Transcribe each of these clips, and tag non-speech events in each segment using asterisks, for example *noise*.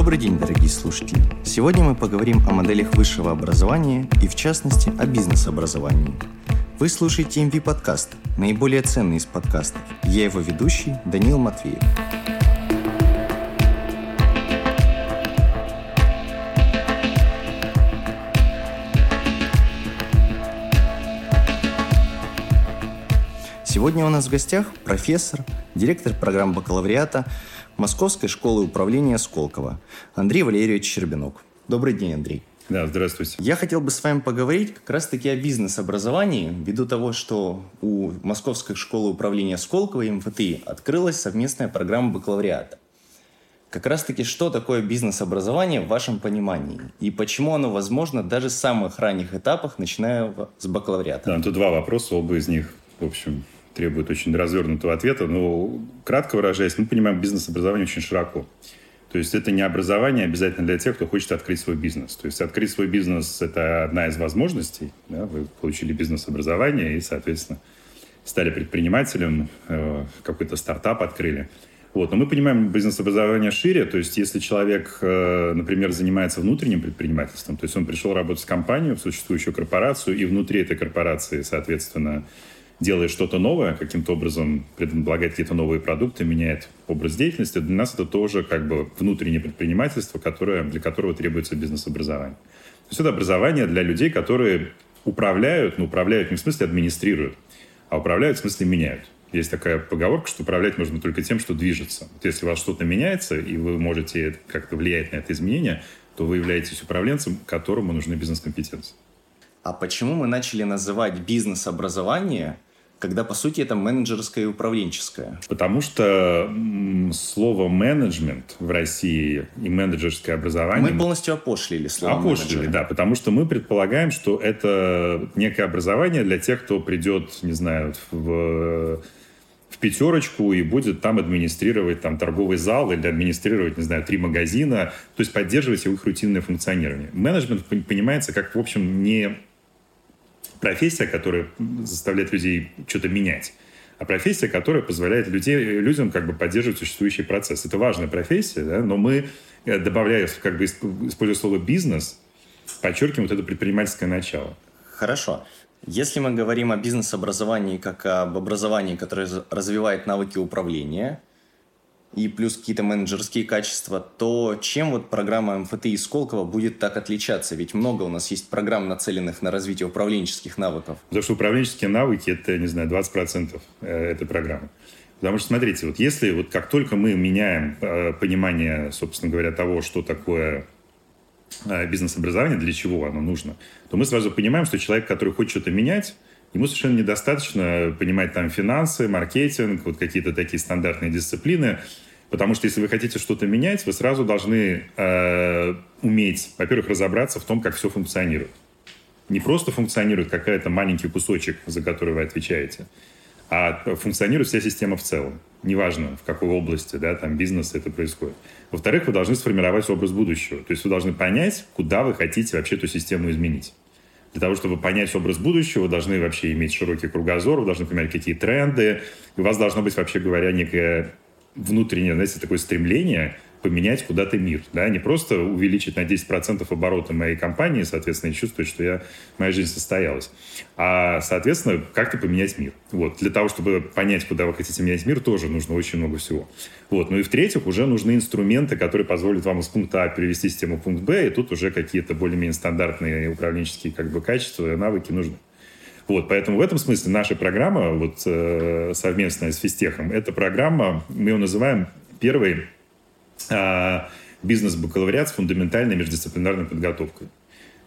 Добрый день, дорогие слушатели! Сегодня мы поговорим о моделях высшего образования и, в частности, о бизнес-образовании. Вы слушаете MV подкаст, наиболее ценный из подкастов. Я его ведущий Данил Матвеев. Сегодня у нас в гостях профессор, директор программ бакалавриата Московской школы управления Сколково Андрей Валерьевич Щербинок. Добрый день, Андрей. Да, здравствуйте. Я хотел бы с вами поговорить как раз-таки о бизнес-образовании, ввиду того, что у Московской школы управления Сколково и МФТИ открылась совместная программа бакалавриата. Как раз-таки, что такое бизнес-образование в вашем понимании? И почему оно возможно даже в самых ранних этапах, начиная с бакалавриата? Да, тут два вопроса, оба из них, в общем, требует очень развернутого ответа. Но, кратко выражаясь, мы понимаем бизнес-образование очень широко. То есть это не образование обязательно для тех, кто хочет открыть свой бизнес. То есть открыть свой бизнес – это одна из возможностей. Да? Вы получили бизнес-образование и, соответственно, стали предпринимателем, э, какой-то стартап открыли. Вот. Но мы понимаем бизнес-образование шире, то есть если человек, э, например, занимается внутренним предпринимательством, то есть он пришел работать в компанию, в существующую корпорацию, и внутри этой корпорации, соответственно, делает что-то новое, каким-то образом предлагает какие-то новые продукты, меняет образ деятельности, для нас это тоже как бы внутреннее предпринимательство, которое, для которого требуется бизнес-образование. То есть это образование для людей, которые управляют, но управляют не в смысле администрируют, а управляют в смысле меняют. Есть такая поговорка, что управлять можно только тем, что движется. Вот если у вас что-то меняется, и вы можете как-то влиять на это изменение, то вы являетесь управленцем, которому нужны бизнес-компетенции. А почему мы начали называть бизнес-образование – когда, по сути, это менеджерское и управленческое? Потому что слово менеджмент в России и менеджерское образование... Мы полностью опошлили слово Опошлили, менеджер. да, потому что мы предполагаем, что это некое образование для тех, кто придет, не знаю, в в пятерочку и будет там администрировать там торговый зал или администрировать, не знаю, три магазина, то есть поддерживать их рутинное функционирование. Менеджмент понимается как, в общем, не профессия, которая заставляет людей что-то менять, а профессия, которая позволяет людей, людям как бы поддерживать существующий процесс. Это важная профессия, да, но мы, э, добавляя, как бы используя слово «бизнес», подчеркиваем вот это предпринимательское начало. Хорошо. Если мы говорим о бизнес-образовании как об образовании, которое развивает навыки управления, и плюс какие-то менеджерские качества, то чем вот программа МФТИ из Сколково будет так отличаться? Ведь много у нас есть программ, нацеленных на развитие управленческих навыков. Потому что управленческие навыки – это, не знаю, 20% э, этой программы. Потому что, смотрите, вот если вот как только мы меняем э, понимание, собственно говоря, того, что такое э, бизнес-образование, для чего оно нужно, то мы сразу понимаем, что человек, который хочет что-то менять, ему совершенно недостаточно понимать там финансы, маркетинг, вот какие-то такие стандартные дисциплины, потому что если вы хотите что-то менять, вы сразу должны э, уметь, во-первых, разобраться в том, как все функционирует. Не просто функционирует какая-то маленький кусочек, за который вы отвечаете, а функционирует вся система в целом. Неважно, в какой области да, там, бизнеса это происходит. Во-вторых, вы должны сформировать образ будущего. То есть вы должны понять, куда вы хотите вообще эту систему изменить. Для того, чтобы понять образ будущего, должны вообще иметь широкий кругозор, вы должны понимать, какие тренды. И у вас должно быть, вообще говоря, некое внутреннее, знаете, такое стремление поменять куда-то мир, да, не просто увеличить на 10% обороты моей компании, соответственно, и чувствовать, что я, моя жизнь состоялась, а, соответственно, как-то поменять мир. Вот. Для того, чтобы понять, куда вы хотите менять мир, тоже нужно очень много всего. Вот. Ну и в-третьих, уже нужны инструменты, которые позволят вам из пункта А перевести систему в пункт Б, и тут уже какие-то более-менее стандартные управленческие как бы, качества, навыки нужны. Вот, поэтому в этом смысле наша программа, вот э, совместная с Физтехом, это программа, мы ее называем первой бизнес-бакалавриат с фундаментальной междисциплинарной подготовкой.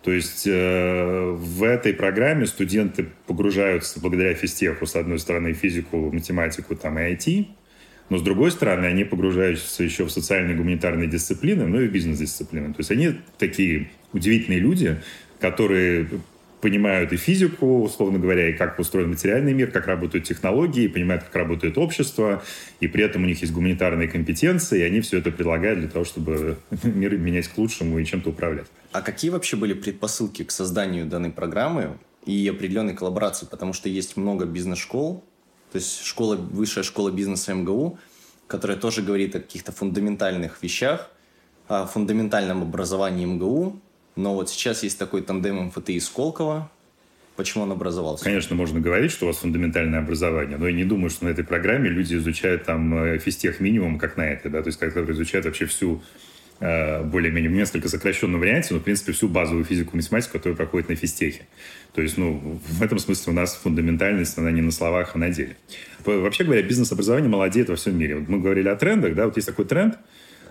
То есть э, в этой программе студенты погружаются благодаря физтеху, с одной стороны, физику, математику там, и IT, но с другой стороны, они погружаются еще в социальные гуманитарные дисциплины, ну и в бизнес-дисциплины. То есть они такие удивительные люди, которые понимают и физику, условно говоря, и как устроен материальный мир, как работают технологии, понимают, как работает общество, и при этом у них есть гуманитарные компетенции, и они все это предлагают для того, чтобы *laughs* мир менять к лучшему и чем-то управлять. А какие вообще были предпосылки к созданию данной программы и определенной коллаборации? Потому что есть много бизнес-школ, то есть школа, высшая школа бизнеса МГУ, которая тоже говорит о каких-то фундаментальных вещах, о фундаментальном образовании МГУ, но вот сейчас есть такой тандем МФТИ и Сколково. Почему он образовался? Конечно, можно говорить, что у вас фундаментальное образование, но я не думаю, что на этой программе люди изучают там э, физтех минимум, как на этой, да, то есть как изучают вообще всю Э, более-менее в несколько сокращенном варианте, но, в принципе, всю базовую физику и математику, которая проходит на физтехе. То есть, ну, в этом смысле у нас фундаментальность, она не на словах, а на деле. Вообще говоря, бизнес-образование молодеет во всем мире. Вот мы говорили о трендах, да, вот есть такой тренд,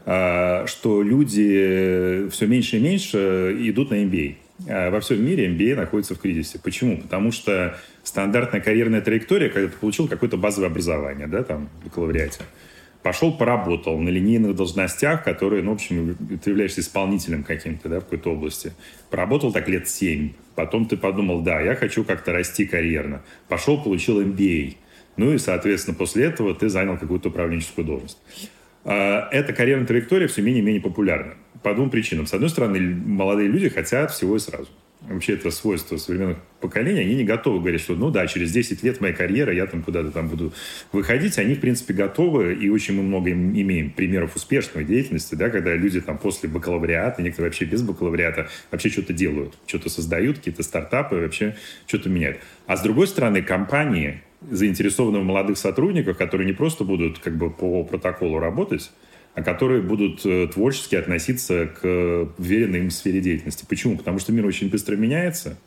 что люди все меньше и меньше идут на MBA. А во всем мире MBA находится в кризисе. Почему? Потому что стандартная карьерная траектория, когда ты получил какое-то базовое образование, да, там, в бакалавриате, пошел поработал на линейных должностях, которые, ну, в общем, ты являешься исполнителем каким-то, да, в какой-то области. Поработал так лет семь. Потом ты подумал, да, я хочу как-то расти карьерно. Пошел, получил MBA. Ну и, соответственно, после этого ты занял какую-то управленческую должность. А, эта карьерная траектория все менее и менее популярна. По двум причинам. С одной стороны, молодые люди хотят всего и сразу вообще это свойство современных поколений, они не готовы говорить, что ну да, через 10 лет моей карьеры я там куда-то там буду выходить. Они, в принципе, готовы, и очень мы много имеем примеров успешной деятельности, да, когда люди там после бакалавриата, некоторые вообще без бакалавриата, вообще что-то делают, что-то создают, какие-то стартапы, вообще что-то меняют. А с другой стороны, компании заинтересованы в молодых сотрудниках, которые не просто будут как бы по протоколу работать, а которые будут э, творчески относиться к уверенной им сфере деятельности. Почему? Потому что мир очень быстро меняется.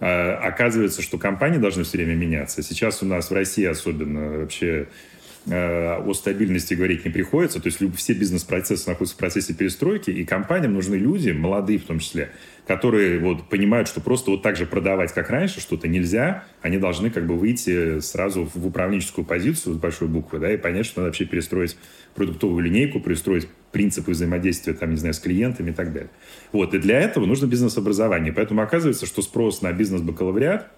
А, оказывается, что компании должны все время меняться. Сейчас у нас в России особенно вообще э, о стабильности говорить не приходится. То есть все бизнес-процессы находятся в процессе перестройки, и компаниям нужны люди, молодые в том числе, которые вот понимают, что просто вот так же продавать, как раньше, что-то нельзя, они должны как бы выйти сразу в управленческую позицию с большой буквы, да, и понять, что надо вообще перестроить продуктовую линейку, перестроить принципы взаимодействия, там, не знаю, с клиентами и так далее. Вот, и для этого нужно бизнес-образование. Поэтому оказывается, что спрос на бизнес-бакалавриат,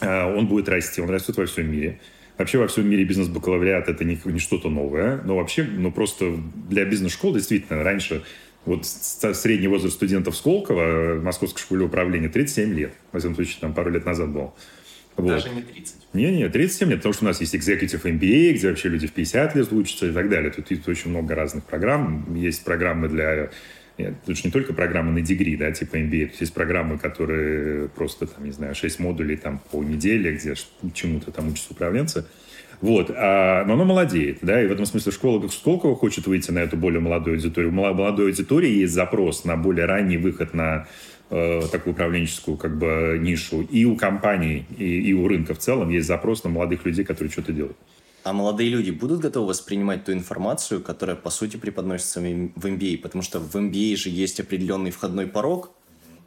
э, он будет расти, он растет во всем мире. Вообще во всем мире бизнес-бакалавриат это не, не что-то новое, но вообще, ну просто для бизнес-школ действительно раньше вот средний возраст студентов Сколково в Московской школе управления 37 лет. Во всяком случае, там пару лет назад был. Вот. Даже не 30. Не-не, 37 лет, потому что у нас есть Executive MBA, где вообще люди в 50 лет учатся и так далее. Тут есть очень много разных программ. Есть программы для... Тут же не только программы на дегри, да, типа MBA. Тут есть программы, которые просто, там, не знаю, 6 модулей там по неделе, где чему-то там учатся управленцы. Вот. А, но оно молодеет, да, и в этом смысле школа как Сколково хочет выйти на эту более молодую аудиторию. В молодой аудитории есть запрос на более ранний выход на э, такую управленческую как бы нишу. И у компаний, и, и у рынка в целом есть запрос на молодых людей, которые что-то делают. А молодые люди будут готовы воспринимать ту информацию, которая, по сути, преподносится в MBA? Потому что в MBA же есть определенный входной порог,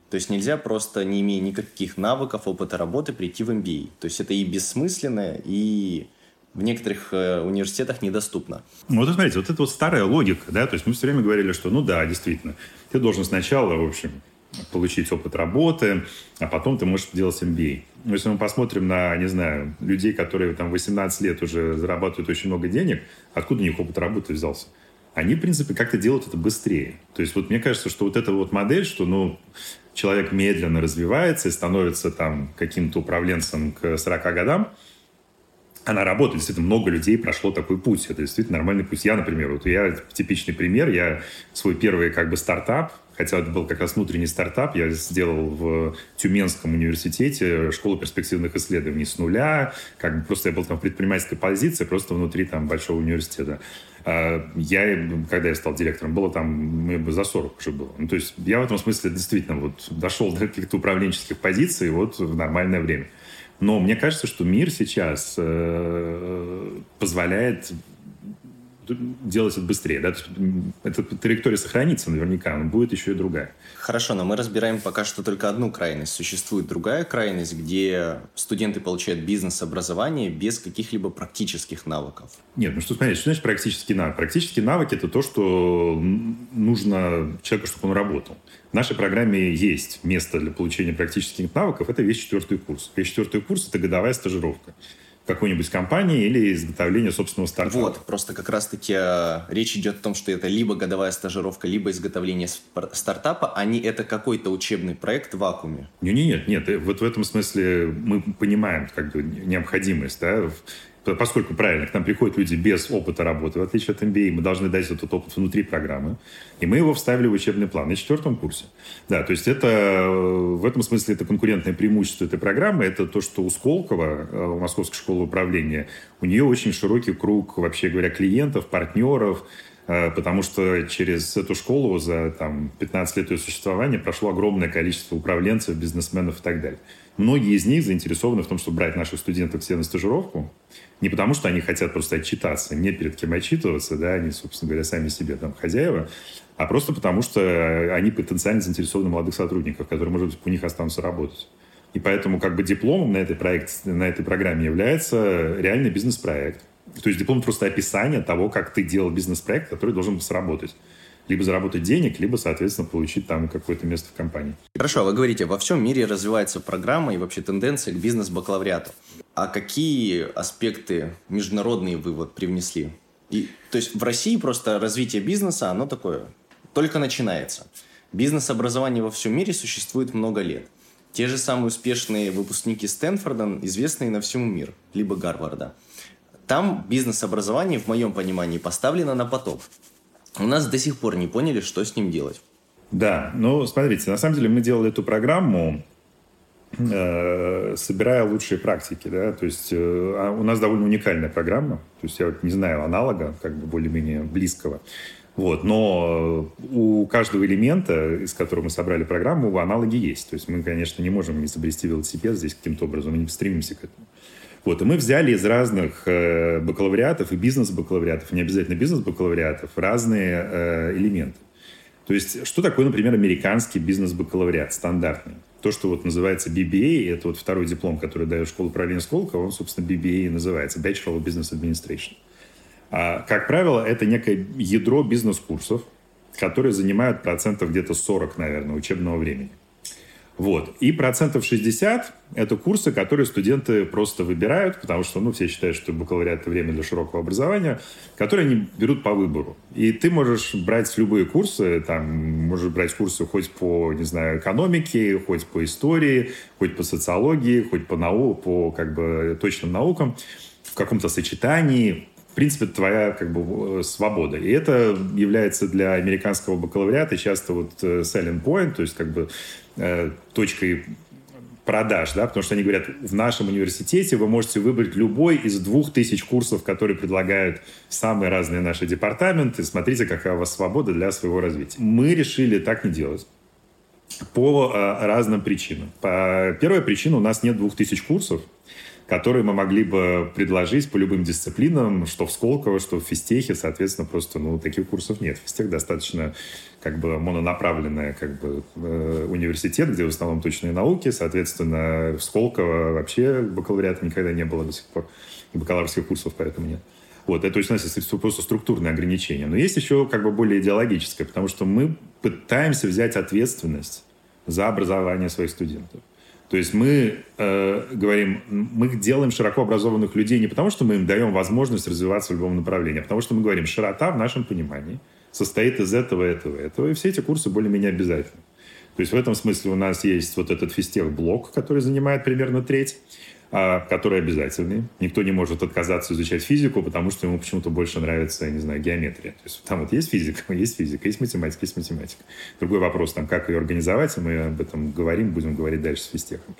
то есть нельзя просто, не имея никаких навыков, опыта работы, прийти в MBA. То есть это и бессмысленно, и в некоторых э, университетах недоступно. Ну, вот смотрите, вот это вот старая логика, да, то есть мы все время говорили, что, ну да, действительно, ты должен сначала, в общем, получить опыт работы, а потом ты можешь делать MBA. Но если мы посмотрим на, не знаю, людей, которые там 18 лет уже зарабатывают очень много денег, откуда у них опыт работы взялся? Они, в принципе, как-то делают это быстрее. То есть вот мне кажется, что вот эта вот модель, что, ну, человек медленно развивается и становится там каким-то управленцем к 40 годам, она работает. Действительно, много людей прошло такой путь. Это действительно нормальный путь. Я, например, вот я типичный пример. Я свой первый как бы стартап, хотя это был как раз внутренний стартап, я сделал в Тюменском университете школу перспективных исследований с нуля. Как бы просто я был там в предпринимательской позиции, просто внутри там большого университета. А я, когда я стал директором, было там, мне бы за 40 уже было. Ну, то есть я в этом смысле действительно вот дошел до каких-то управленческих позиций вот в нормальное время. Но мне кажется, что мир сейчас э, позволяет делать это быстрее. Да? Эта траектория сохранится наверняка, но будет еще и другая. Хорошо, но мы разбираем пока что только одну крайность. Существует другая крайность, где студенты получают бизнес-образование без каких-либо практических навыков. Нет, ну что смотри, что значит практический навык? Практический навык – это то, что нужно человеку, чтобы он работал. В нашей программе есть место для получения практических навыков. Это весь четвертый курс. Весь четвертый курс – это годовая стажировка какой-нибудь компании или изготовления собственного стартапа. Вот, просто как раз-таки э, речь идет о том, что это либо годовая стажировка, либо изготовление стартапа, а не это какой-то учебный проект в вакууме. Не, не, нет, нет. Э, вот в этом смысле мы понимаем как бы необходимость, да, поскольку правильно, к нам приходят люди без опыта работы, в отличие от MBA, мы должны дать этот опыт внутри программы, и мы его вставили в учебный план на четвертом курсе. Да, то есть это в этом смысле это конкурентное преимущество этой программы, это то, что у Сколково, э, у Московской школы управления, у нее очень широкий круг, вообще говоря, клиентов, партнеров, э, потому что через эту школу за там, 15 лет ее существования прошло огромное количество управленцев, бизнесменов и так далее. Многие из них заинтересованы в том, чтобы брать наших студентов себе на стажировку, не потому, что они хотят просто отчитаться, не перед кем отчитываться, да, они, собственно говоря, сами себе там хозяева, а просто потому, что они потенциально заинтересованы в молодых сотрудниках, которые, может быть, у них останутся работать. И поэтому как бы дипломом на этой, проект, на этой программе является реальный бизнес-проект. То есть диплом просто описание того, как ты делал бизнес-проект, который должен сработать либо заработать денег, либо, соответственно, получить там какое-то место в компании. Хорошо, вы говорите, во всем мире развивается программа и вообще тенденция к бизнес-бакалавриату. А какие аспекты международные вы вот привнесли? И, то есть в России просто развитие бизнеса, оно такое, только начинается. Бизнес-образование во всем мире существует много лет. Те же самые успешные выпускники Стэнфорда, известные на всему миру, либо Гарварда. Там бизнес-образование, в моем понимании, поставлено на поток. У нас до сих пор не поняли, что с ним делать. Да, ну, смотрите, на самом деле мы делали эту программу, собирая лучшие практики, да, то есть э, а у нас довольно уникальная программа, то есть я вот не знаю аналога, как бы более-менее близкого, вот, но у каждого элемента, из которого мы собрали программу, аналоги есть, то есть мы, конечно, не можем изобрести велосипед здесь каким-то образом, мы не стремимся к этому. Вот, и мы взяли из разных э, бакалавриатов и бизнес-бакалавриатов, не обязательно бизнес-бакалавриатов, разные э, элементы. То есть, что такое, например, американский бизнес-бакалавриат, стандартный? То, что вот называется BBA, это вот второй диплом, который дает школа управления Сколково, он, собственно, BBA называется, Bachelor of Business Administration. А, как правило, это некое ядро бизнес-курсов, которые занимают процентов где-то 40, наверное, учебного времени. Вот. И процентов 60 – это курсы, которые студенты просто выбирают, потому что ну, все считают, что бакалавриат – это время для широкого образования, которые они берут по выбору. И ты можешь брать любые курсы, там, можешь брать курсы хоть по, не знаю, экономике, хоть по истории, хоть по социологии, хоть по, нау по как бы, точным наукам, в каком-то сочетании, в принципе, твоя как бы свобода. И это является для американского бакалавриата часто вот э, selling point, то есть как бы э, точкой продаж, да, потому что они говорят, в нашем университете вы можете выбрать любой из двух тысяч курсов, которые предлагают самые разные наши департаменты. Смотрите, какая у вас свобода для своего развития. Мы решили так не делать по э, разным причинам. По, первая причина, у нас нет двух тысяч курсов, которые мы могли бы предложить по любым дисциплинам, что в Сколково, что в физтехе, соответственно, просто, ну, таких курсов нет. Физтех достаточно, как бы, мононаправленный, как бы, э, университет, где в основном точные науки, соответственно, в Сколково вообще бакалавриата никогда не было до сих пор, и бакалаврских курсов поэтому нет. Вот, это, у нас просто структурные ограничения. Но есть еще как бы более идеологическое, потому что мы пытаемся взять ответственность за образование своих студентов. То есть мы э, говорим, мы делаем широко образованных людей не потому, что мы им даем возможность развиваться в любом направлении, а потому что мы говорим, широта в нашем понимании состоит из этого, этого, этого, и все эти курсы более-менее обязательны. То есть в этом смысле у нас есть вот этот физтех-блок, который занимает примерно треть. А, которые обязательны. Никто не может отказаться изучать физику, потому что ему почему-то больше нравится, я не знаю, геометрия. То есть там вот есть физика, *laughs* есть физика, есть математика, есть математика. Другой вопрос, там, как ее организовать, мы об этом говорим, будем говорить дальше с физтехом.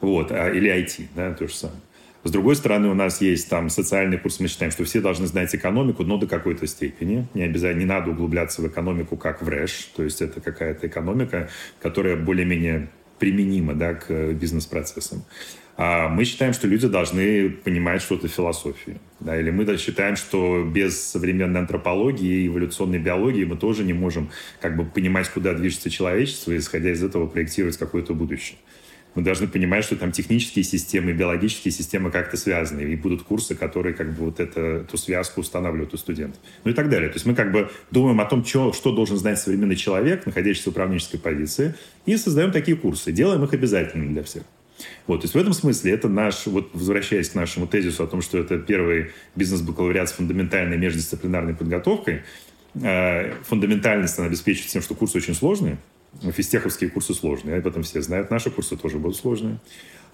Вот, а, или IT, да, то же самое. С другой стороны, у нас есть там социальный курс, мы считаем, что все должны знать экономику, но до какой-то степени. Не обязательно, не надо углубляться в экономику, как в РЭШ, то есть это какая-то экономика, которая более-менее применима да, к бизнес-процессам. А мы считаем, что люди должны понимать что-то философии. Да, или мы считаем, что без современной антропологии и эволюционной биологии мы тоже не можем как бы понимать, куда движется человечество, исходя из этого проектировать какое-то будущее. Мы должны понимать, что там технические системы, биологические системы как-то связаны, и будут курсы, которые как бы вот это, эту связку устанавливают у студентов. Ну и так далее. То есть мы как бы думаем о том, что, что должен знать современный человек, находящийся в управленческой позиции, и создаем такие курсы. Делаем их обязательными для всех. Вот, то есть в этом смысле это наш, вот возвращаясь к нашему тезису о том, что это первый бизнес-бакалавриат с фундаментальной междисциплинарной подготовкой, э, фундаментальность она обеспечивает тем, что курсы очень сложные, физтеховские курсы сложные, об этом все знают, наши курсы тоже будут сложные.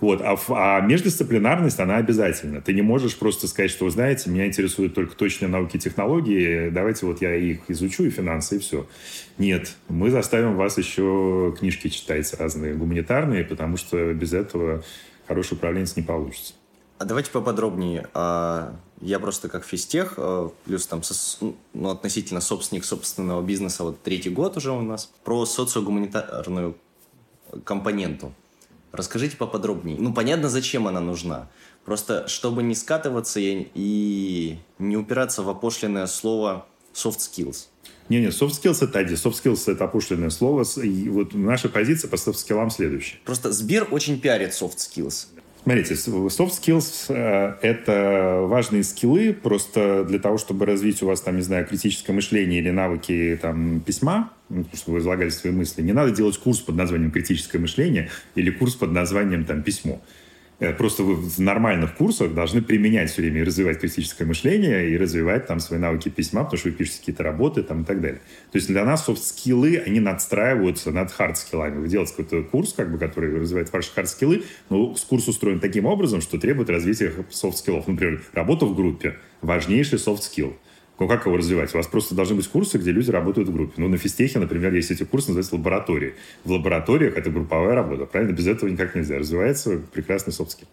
Вот. А, а междисциплинарность, она обязательна. Ты не можешь просто сказать, что, вы знаете, меня интересуют только точные науки и технологии, давайте вот я их изучу, и финансы, и все. Нет, мы заставим вас еще книжки читать разные гуманитарные, потому что без этого хороший управленец не получится. А давайте поподробнее. А, я просто как физтех, а, плюс там ну, относительно собственник собственного бизнеса, вот третий год уже у нас, про социогуманитарную компоненту. Расскажите поподробнее. Ну, понятно, зачем она нужна. Просто чтобы не скатываться и не упираться в опошленное слово soft skills. Не-не, soft skills это один. Soft skills это опошленное слово. И вот наша позиция по soft skills следующая. Просто Сбер очень пиарит soft skills. Смотрите, soft skills э, — это важные скиллы просто для того, чтобы развить у вас, там, не знаю, критическое мышление или навыки там, письма, ну, чтобы вы излагали свои мысли. Не надо делать курс под названием «критическое мышление» или курс под названием там, «письмо». Э, просто вы в нормальных курсах должны применять все время и развивать критическое мышление, и развивать там свои навыки письма, потому что вы пишете какие-то работы там, и так далее. То есть для нас софт-скиллы, они надстраиваются над хард-скиллами. Вы делаете какой-то курс, как бы, который развивает ваши хард-скиллы, но курс устроен таким образом, что требует развития софт-скиллов. Например, работа в группе – важнейший софт-скилл. Ну, как его развивать? У вас просто должны быть курсы, где люди работают в группе. Ну, на физтехе, например, есть эти курсы, называются лаборатории. В лабораториях это групповая работа, правильно? Без этого никак нельзя. Развивается прекрасный софт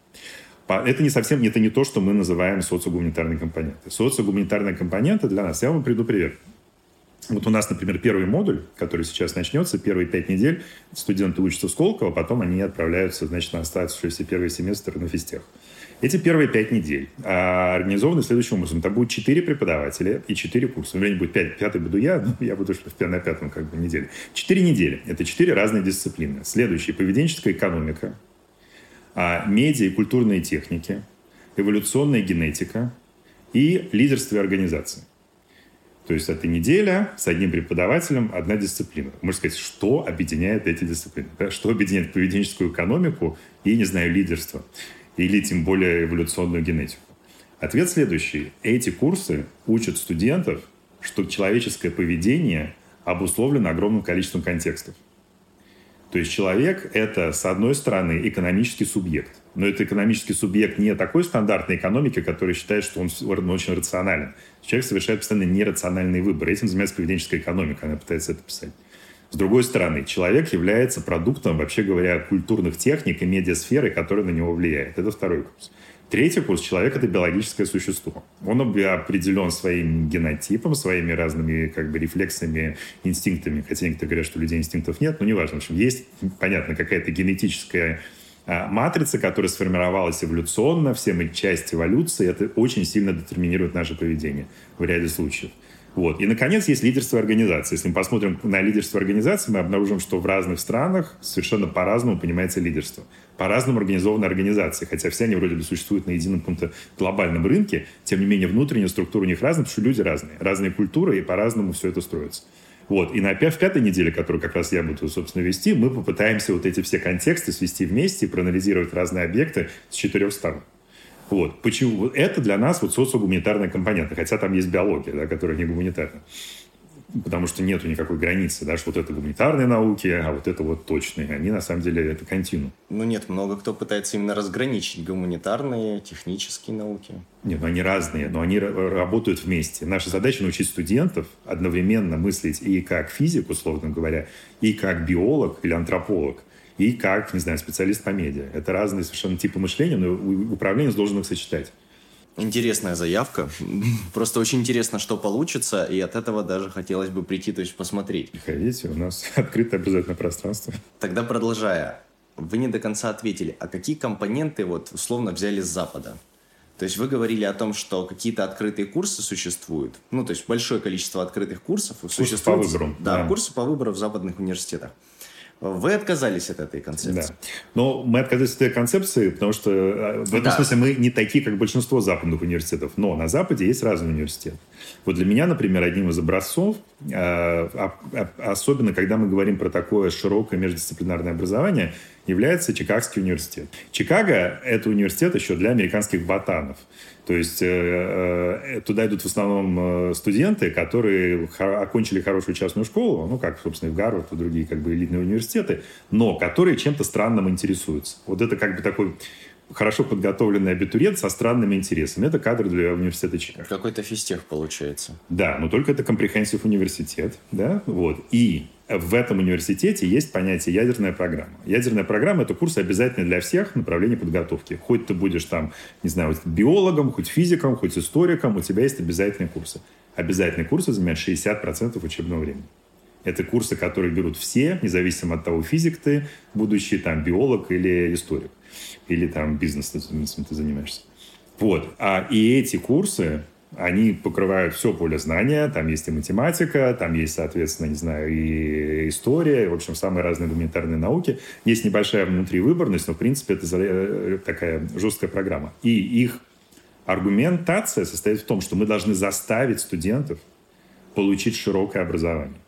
Это не совсем, это не то, что мы называем социогуманитарные компоненты. Социогуманитарные компоненты для нас, я вам приведу пример. Вот у нас, например, первый модуль, который сейчас начнется, первые пять недель студенты учатся в Сколково, потом они отправляются, значит, на оставшийся первый семестр на физтех. Эти первые пять недель а, организованы следующим образом. Там будет четыре преподавателя и четыре курса. Время будет пять. Пятый буду я, *laughs* но я буду на пятом как бы неделе. Четыре недели. Это четыре разные дисциплины. Следующие. Поведенческая экономика, а, медиа и культурные техники, эволюционная генетика и лидерство и организации. То есть это неделя с одним преподавателем, одна дисциплина. Можно сказать, что объединяет эти дисциплины? Да? Что объединяет поведенческую экономику и, не знаю, лидерство? Или тем более эволюционную генетику? Ответ следующий. Эти курсы учат студентов, что человеческое поведение обусловлено огромным количеством контекстов. То есть человек — это, с одной стороны, экономический субъект. Но это экономический субъект не такой стандартной экономики, который считает, что он очень рационален. Человек совершает постоянно нерациональные выборы. Этим занимается поведенческая экономика, она пытается это писать. С другой стороны, человек является продуктом, вообще говоря, культурных техник и медиасферы, которые на него влияют. Это второй курс. Третий курс человек – это биологическое существо. Он определен своим генотипом, своими разными как бы, рефлексами, инстинктами. Хотя некоторые говорят, что у людей инстинктов нет, но неважно. В общем, есть, понятно, какая-то генетическая а, матрица, которая сформировалась эволюционно, все мы часть эволюции, это очень сильно детерминирует наше поведение в ряде случаев. Вот. И, наконец, есть лидерство организации. Если мы посмотрим на лидерство организации, мы обнаружим, что в разных странах совершенно по-разному понимается лидерство. По-разному организованы организации, хотя все они вроде бы существуют на едином каком-то глобальном рынке, тем не менее внутренняя структура у них разная, потому что люди разные. Разные культуры, и по-разному все это строится. Вот. И на, в пятой неделе, которую как раз я буду, собственно, вести, мы попытаемся вот эти все контексты свести вместе и проанализировать разные объекты с четырех сторон. Вот. Почему? Это для нас вот социогуманитарная компонента, хотя там есть биология, да, которая не гуманитарная. Потому что нету никакой границы, да, что вот это гуманитарные науки, а вот это вот точные. Они на самом деле это континуум. Ну нет, много кто пытается именно разграничить гуманитарные, технические науки. Нет, ну они разные, но они работают вместе. Наша задача научить студентов одновременно мыслить и как физик, условно говоря, и как биолог или антрополог – и как, не знаю, специалист по медиа. Это разные совершенно типы мышления, но управленец должен их сочетать. Интересная заявка. *laughs* Просто очень интересно, что получится, и от этого даже хотелось бы прийти, то есть посмотреть. Приходите, у нас *laughs* открыто обязательно пространство. Тогда продолжая, вы не до конца ответили, а какие компоненты вот условно взяли с Запада? То есть вы говорили о том, что какие-то открытые курсы существуют. Ну, то есть большое количество открытых курсов курсы существует. по выбору. Да, да, курсы по выбору в западных университетах. Вы отказались от этой концепции. Да. Но мы отказались от этой концепции, потому что э, в этом да. смысле мы не такие, как большинство западных университетов. Но на Западе есть разные университеты. Вот для меня, например, одним из образцов, э, особенно когда мы говорим про такое широкое междисциплинарное образование, является Чикагский университет. Чикаго – это университет еще для американских ботанов. То есть э, э, туда идут в основном э, студенты, которые окончили хорошую частную школу, ну, как, собственно, и в Гарвард, и другие как бы элитные университеты, но которые чем-то странным интересуются. Вот это как бы такой хорошо подготовленный абитуриент со странными интересами. Это кадр для университета Чикаго. Какой-то физтех получается. Да, но только это компрехенсив университет, да, вот. И в этом университете есть понятие ядерная программа. Ядерная программа – это курс обязательный для всех направлений подготовки. Хоть ты будешь там, не знаю, биологом, хоть физиком, хоть историком, у тебя есть обязательные курсы. Обязательные курсы занимают 60% учебного времени. Это курсы, которые берут все, независимо от того, физик ты, будущий там биолог или историк, или там бизнес ты занимаешься. Вот. А и эти курсы, они покрывают все поле знания. Там есть и математика, там есть, соответственно, не знаю, и история, в общем, самые разные гуманитарные науки. Есть небольшая внутривыборность, но, в принципе, это э, такая жесткая программа. И их аргументация состоит в том, что мы должны заставить студентов получить широкое образование.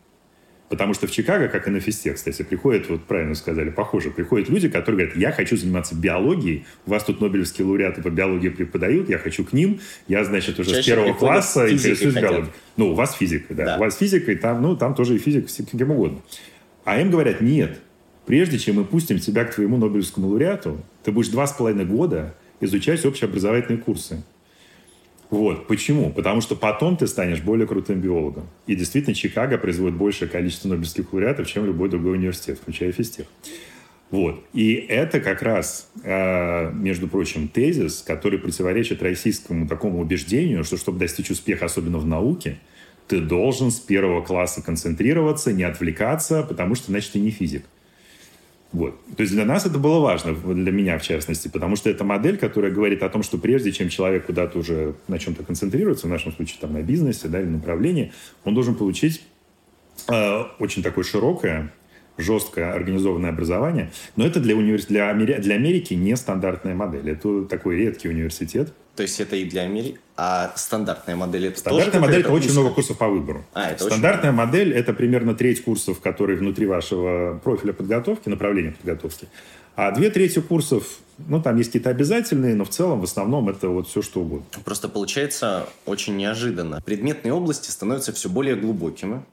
Потому что в Чикаго, как и на фесте, кстати, приходят, вот правильно сказали, похоже, приходят люди, которые говорят, я хочу заниматься биологией, у вас тут нобелевские лауреаты по биологии преподают, я хочу к ним, я, значит, уже Чаще с первого класса интересуюсь биологией. Ну, у вас физика, да. да. У вас физика, и там, ну, там тоже и физика, кем угодно. А им говорят, нет, прежде чем мы пустим тебя к твоему нобелевскому лауреату, ты будешь два с половиной года изучать общеобразовательные курсы. Вот. Почему? Потому что потом ты станешь более крутым биологом. И действительно, Чикаго производит большее количество нобелевских лауреатов, чем любой другой университет, включая физтех. Вот. И это как раз, э, между прочим, тезис, который противоречит российскому такому убеждению, что чтобы достичь успеха, особенно в науке, ты должен с первого класса концентрироваться, не отвлекаться, потому что, значит, ты не физик. Вот. То есть для нас это было важно, для меня в частности, потому что это модель, которая говорит о том, что прежде чем человек куда-то уже на чем-то концентрируется, в нашем случае там на бизнесе да, или направлении, он должен получить э, очень такое широкое, жесткое организованное образование. Но это для, универс... для, Амери... для Америки не стандартная модель. Это такой редкий университет, то есть это и для Америки. А стандартная модель это Стандартная тоже модель это очень много курсов по выбору. А, это Стандартная очень... модель это примерно треть курсов, которые внутри вашего профиля подготовки, направления подготовки. А две трети курсов, ну, там есть какие-то обязательные, но в целом, в основном, это вот все, что угодно. Просто получается очень неожиданно. Предметные области становятся все более глубокими,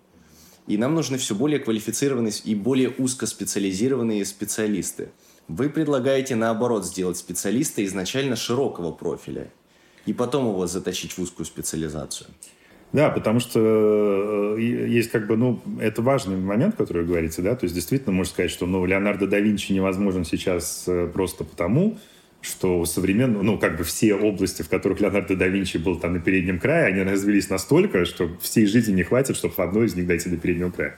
и нам нужны все более квалифицированные и более узкоспециализированные специалисты. Вы предлагаете, наоборот, сделать специалиста изначально широкого профиля и потом его затащить в узкую специализацию. Да, потому что э, есть как бы, ну, это важный момент, который вы говорите, да, то есть действительно можно сказать, что, ну, Леонардо да Винчи невозможен сейчас э, просто потому, что современно, ну, как бы все области, в которых Леонардо да Винчи был там на переднем крае, они развились настолько, что всей жизни не хватит, чтобы в одной из них дойти до переднего края.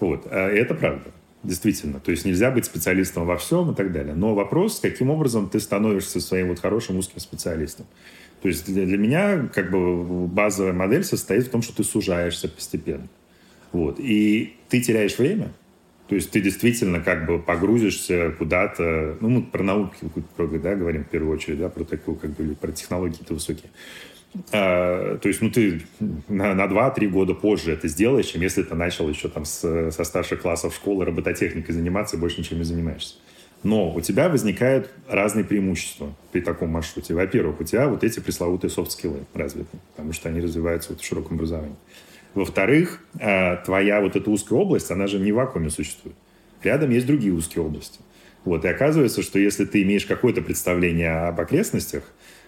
Вот, а это правда. Действительно. То есть нельзя быть специалистом во всем и так далее. Но вопрос, каким образом ты становишься своим вот хорошим узким специалистом. То есть для, для меня как бы базовая модель состоит в том, что ты сужаешься постепенно. Вот. И ты теряешь время, то есть ты действительно как бы погрузишься куда-то, ну, мы про науки да, говорим в первую очередь, да, про такую, как бы, про технологии-то высокие. А, то есть, ну, ты на, на 2-3 года позже это сделаешь, чем если ты начал еще там с, со старших классов школы робототехникой заниматься и больше ничем не занимаешься. Но у тебя возникают разные преимущества при таком маршруте. Во-первых, у тебя вот эти пресловутые софт-скиллы развиты, потому что они развиваются вот в широком образовании. Во-вторых, а, твоя вот эта узкая область, она же не в вакууме существует. Рядом есть другие узкие области. Вот, и оказывается, что если ты имеешь какое-то представление об окрестностях,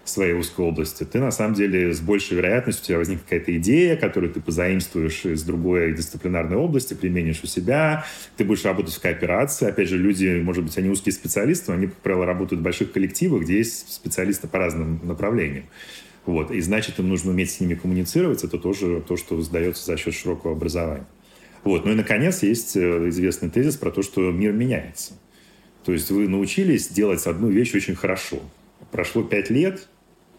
своей узкой области, ты на самом деле с большей вероятностью у тебя возникнет какая-то идея, которую ты позаимствуешь из другой дисциплинарной области, применишь у себя, ты будешь работать в кооперации. Опять же, люди, может быть, они узкие специалисты, но они, как правило, работают в больших коллективах, где есть специалисты по разным направлениям. Вот. И значит, им нужно уметь с ними коммуницировать. Это тоже то, что сдается за счет широкого образования. Вот. Ну и, наконец, есть э, известный тезис про то, что мир меняется. То есть вы научились делать одну вещь очень хорошо. Прошло пять лет,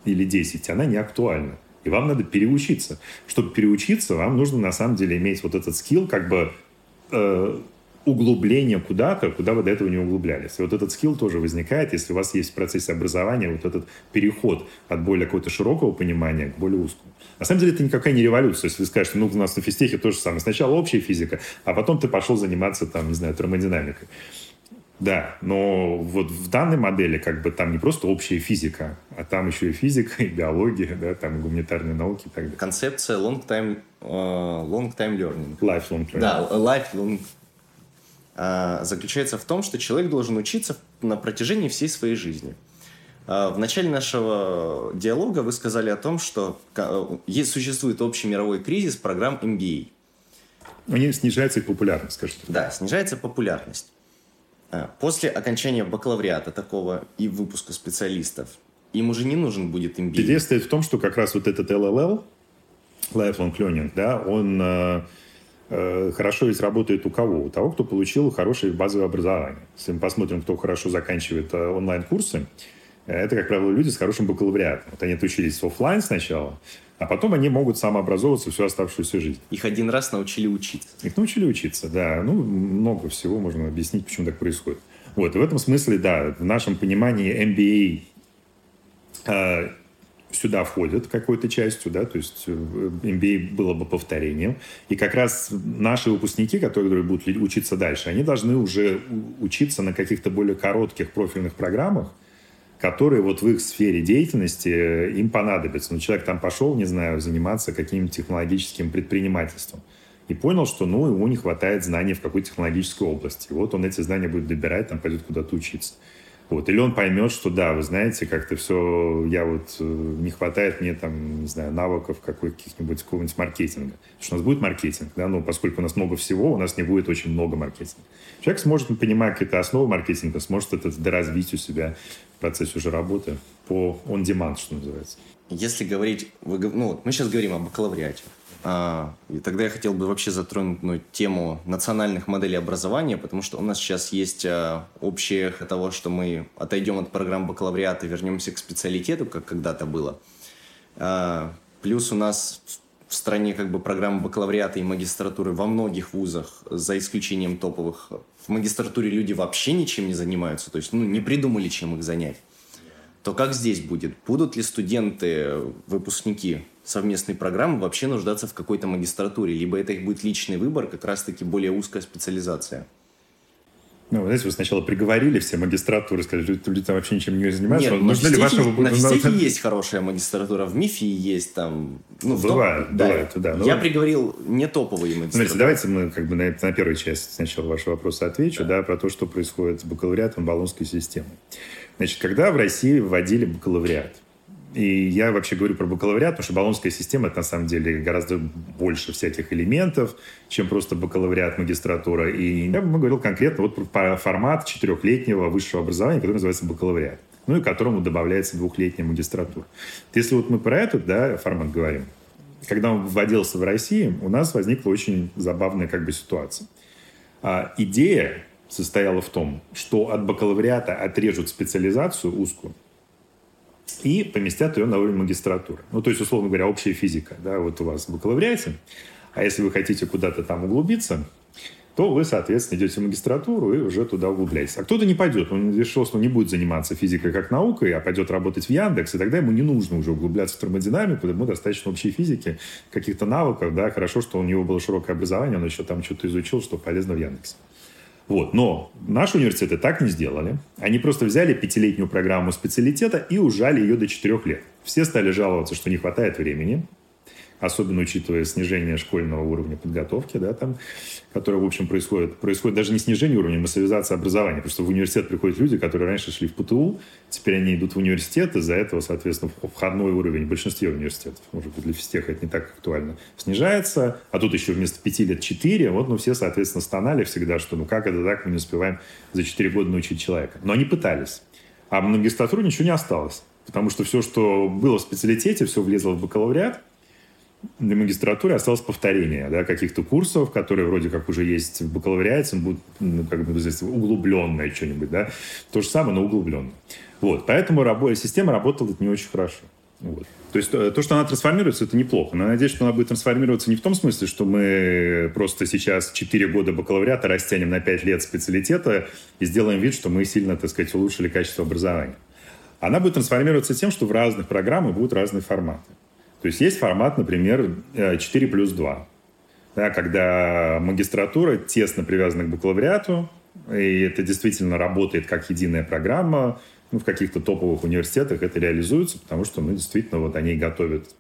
или 10, она не актуальна. И вам надо переучиться. Чтобы переучиться, вам нужно на самом деле иметь вот этот скилл, как бы э, углубление куда-то, куда вы до этого не углублялись. И вот этот скилл тоже возникает, если у вас есть в процессе образования вот этот переход от более какого-то широкого понимания к более узкому. На самом деле это никакая не революция. Если вы скажете, ну, у нас на физтехе то же самое. Сначала общая физика, а потом ты пошел заниматься, там, не знаю, термодинамикой. Да, но вот в данной модели как бы там не просто общая физика, а там еще и физика, и биология, да, там гуманитарные науки и так далее. Концепция long time, uh, long time learning. Lifelong learning. Да, lifelong uh, заключается в том, что человек должен учиться на протяжении всей своей жизни. Uh, в начале нашего диалога вы сказали о том, что есть, существует общий мировой кризис программ MBA. Они снижается их популярность, скажите. Да, снижается популярность. А, после окончания бакалавриата такого и выпуска специалистов, им уже не нужен будет MBA. Идея стоит в том, что как раз вот этот LLL, Lifelong Learning, да, он э, э, хорошо ведь работает у кого? У того, кто получил хорошее базовое образование. Если мы посмотрим, кто хорошо заканчивает э, онлайн-курсы, это, как правило, люди с хорошим бакалавриатом. Вот они отучились офлайн сначала, а потом они могут самообразовываться всю оставшуюся жизнь. Их один раз научили учиться. Их научили учиться, да. Ну, много всего можно объяснить, почему так происходит. Вот, и в этом смысле, да, в нашем понимании MBA э, сюда входит какой-то частью, да, то есть э, MBA было бы повторением. И как раз наши выпускники, которые будут учиться дальше, они должны уже учиться на каких-то более коротких профильных программах, которые вот в их сфере деятельности э, им понадобятся. Ну, человек там пошел, не знаю, заниматься каким-нибудь технологическим предпринимательством и понял, что, ну, ему не хватает знаний в какой-то технологической области. Вот он эти знания будет добирать, там пойдет куда-то учиться. Вот. Или он поймет, что да, вы знаете, как-то все, я вот, э, не хватает мне там, не знаю, навыков каких-нибудь, какого-нибудь маркетинга. Что у нас будет маркетинг, да, но поскольку у нас много всего, у нас не будет очень много маркетинга. Человек сможет, понимать какие-то основы маркетинга, сможет это доразвить у себя процессе уже работы по on-demand, что называется. Если говорить, ну, мы сейчас говорим о бакалавриате. А, и тогда я хотел бы вообще затронуть ну, тему национальных моделей образования, потому что у нас сейчас есть а, общее того, что мы отойдем от программ бакалавриата вернемся к специалитету, как когда-то было. А, плюс у нас в стране как бы программы бакалавриата и магистратуры во многих вузах, за исключением топовых, в магистратуре люди вообще ничем не занимаются, то есть ну, не придумали, чем их занять. То как здесь будет? Будут ли студенты, выпускники совместной программы вообще нуждаться в какой-то магистратуре, либо это их будет личный выбор, как раз-таки более узкая специализация. Ну, знаете, вы сначала приговорили все магистратуры, сказали, люди там вообще ничем не занимаются. Нет, нужно ли вашего... На физтехе есть хорошая магистратура, в МИФе есть там... Ну, бывает, том... бывает, да. да. Я приговорил не топовые магистратуры. Знаете, давайте мы как бы на, на первую часть сначала вашего вопроса отвечу, да. да, про то, что происходит с бакалавриатом баллонской системы. Значит, когда в России вводили бакалавриат, и я вообще говорю про бакалавриат, потому что баллонская система это на самом деле гораздо больше всяких элементов, чем просто бакалавриат, магистратура. И я бы говорил конкретно вот про формат четырехлетнего высшего образования, который называется бакалавриат, ну и которому добавляется двухлетняя магистратура. Если вот мы про этот да, формат говорим, когда он вводился в России, у нас возникла очень забавная как бы ситуация. А, идея состояла в том, что от бакалавриата отрежут специализацию узкую, и поместят ее на уровень магистратуры. Ну, то есть, условно говоря, общая физика. Да, вот у вас в бакалавриате, а если вы хотите куда-то там углубиться, то вы, соответственно, идете в магистратуру и уже туда углубляетесь. А кто-то не пойдет, он решил, что не будет заниматься физикой как наукой, а пойдет работать в Яндекс, и тогда ему не нужно уже углубляться в термодинамику, ему достаточно общей физики, каких-то навыков, да, хорошо, что у него было широкое образование, он еще там что-то изучил, что полезно в Яндексе. Вот. Но наши университеты так не сделали. Они просто взяли пятилетнюю программу специалитета и ужали ее до четырех лет. Все стали жаловаться, что не хватает времени особенно учитывая снижение школьного уровня подготовки, да, там, которое, в общем, происходит. Происходит даже не снижение уровня, а массовизация образования. Потому что в университет приходят люди, которые раньше шли в ПТУ, теперь они идут в университет, из-за этого, соответственно, входной уровень в большинстве университетов, может быть, для физтеха это не так актуально, снижается, а тут еще вместо пяти лет четыре, вот, ну, все, соответственно, стонали всегда, что, ну, как это так, мы не успеваем за четыре года научить человека. Но они пытались. А в магистратуре ничего не осталось. Потому что все, что было в специалитете, все влезло в бакалавриат, для магистратуры осталось повторение да, каких-то курсов, которые вроде как уже есть в бакалавриате, будут ну, как бы углубленное что-нибудь, да, то же самое, но углубленное. Вот, поэтому рабо- система работала не очень хорошо. Вот. То есть то, что она трансформируется, это неплохо. Но я надеюсь, что она будет трансформироваться не в том смысле, что мы просто сейчас 4 года бакалавриата растянем на 5 лет специалитета и сделаем вид, что мы сильно, так сказать, улучшили качество образования. Она будет трансформироваться тем, что в разных программах будут разные форматы. То есть есть формат, например, 4 э, плюс 2, да, когда магистратура тесно привязана к бакалавриату, и это действительно работает как единая программа, ну, в каких-то топовых университетах это реализуется, потому что, ну, действительно, вот они готовят,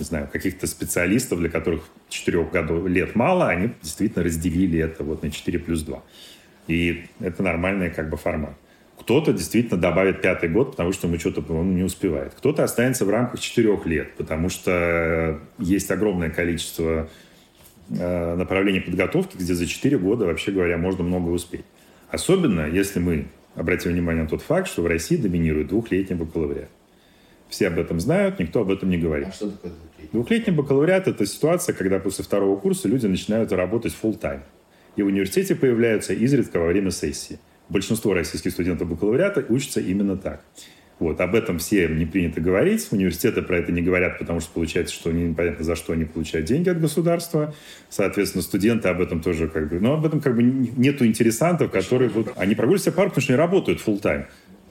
не знаю, каких-то специалистов, для которых 4 годов, лет мало, они действительно разделили это вот на 4 плюс 2. И это нормальный как бы формат. Кто-то действительно добавит пятый год, потому что ему что-то он не успевает. Кто-то останется в рамках четырех лет, потому что есть огромное количество э, направлений подготовки, где за четыре года, вообще говоря, можно много успеть. Особенно, если мы обратим внимание на тот факт, что в России доминирует двухлетний бакалавриат. Все об этом знают, никто об этом не говорит. А что такое двухлетний? Двухлетний бакалавриат – это ситуация, когда после второго курса люди начинают работать full time И в университете появляются изредка во время сессии большинство российских студентов бакалавриата учатся именно так. Вот, об этом все не принято говорить. Университеты про это не говорят, потому что получается, что непонятно, за что они получают деньги от государства. Соответственно, студенты об этом тоже как бы... Но об этом как бы нету интересантов, которые... Вот, они прогуливают себе пару, потому что они работают full time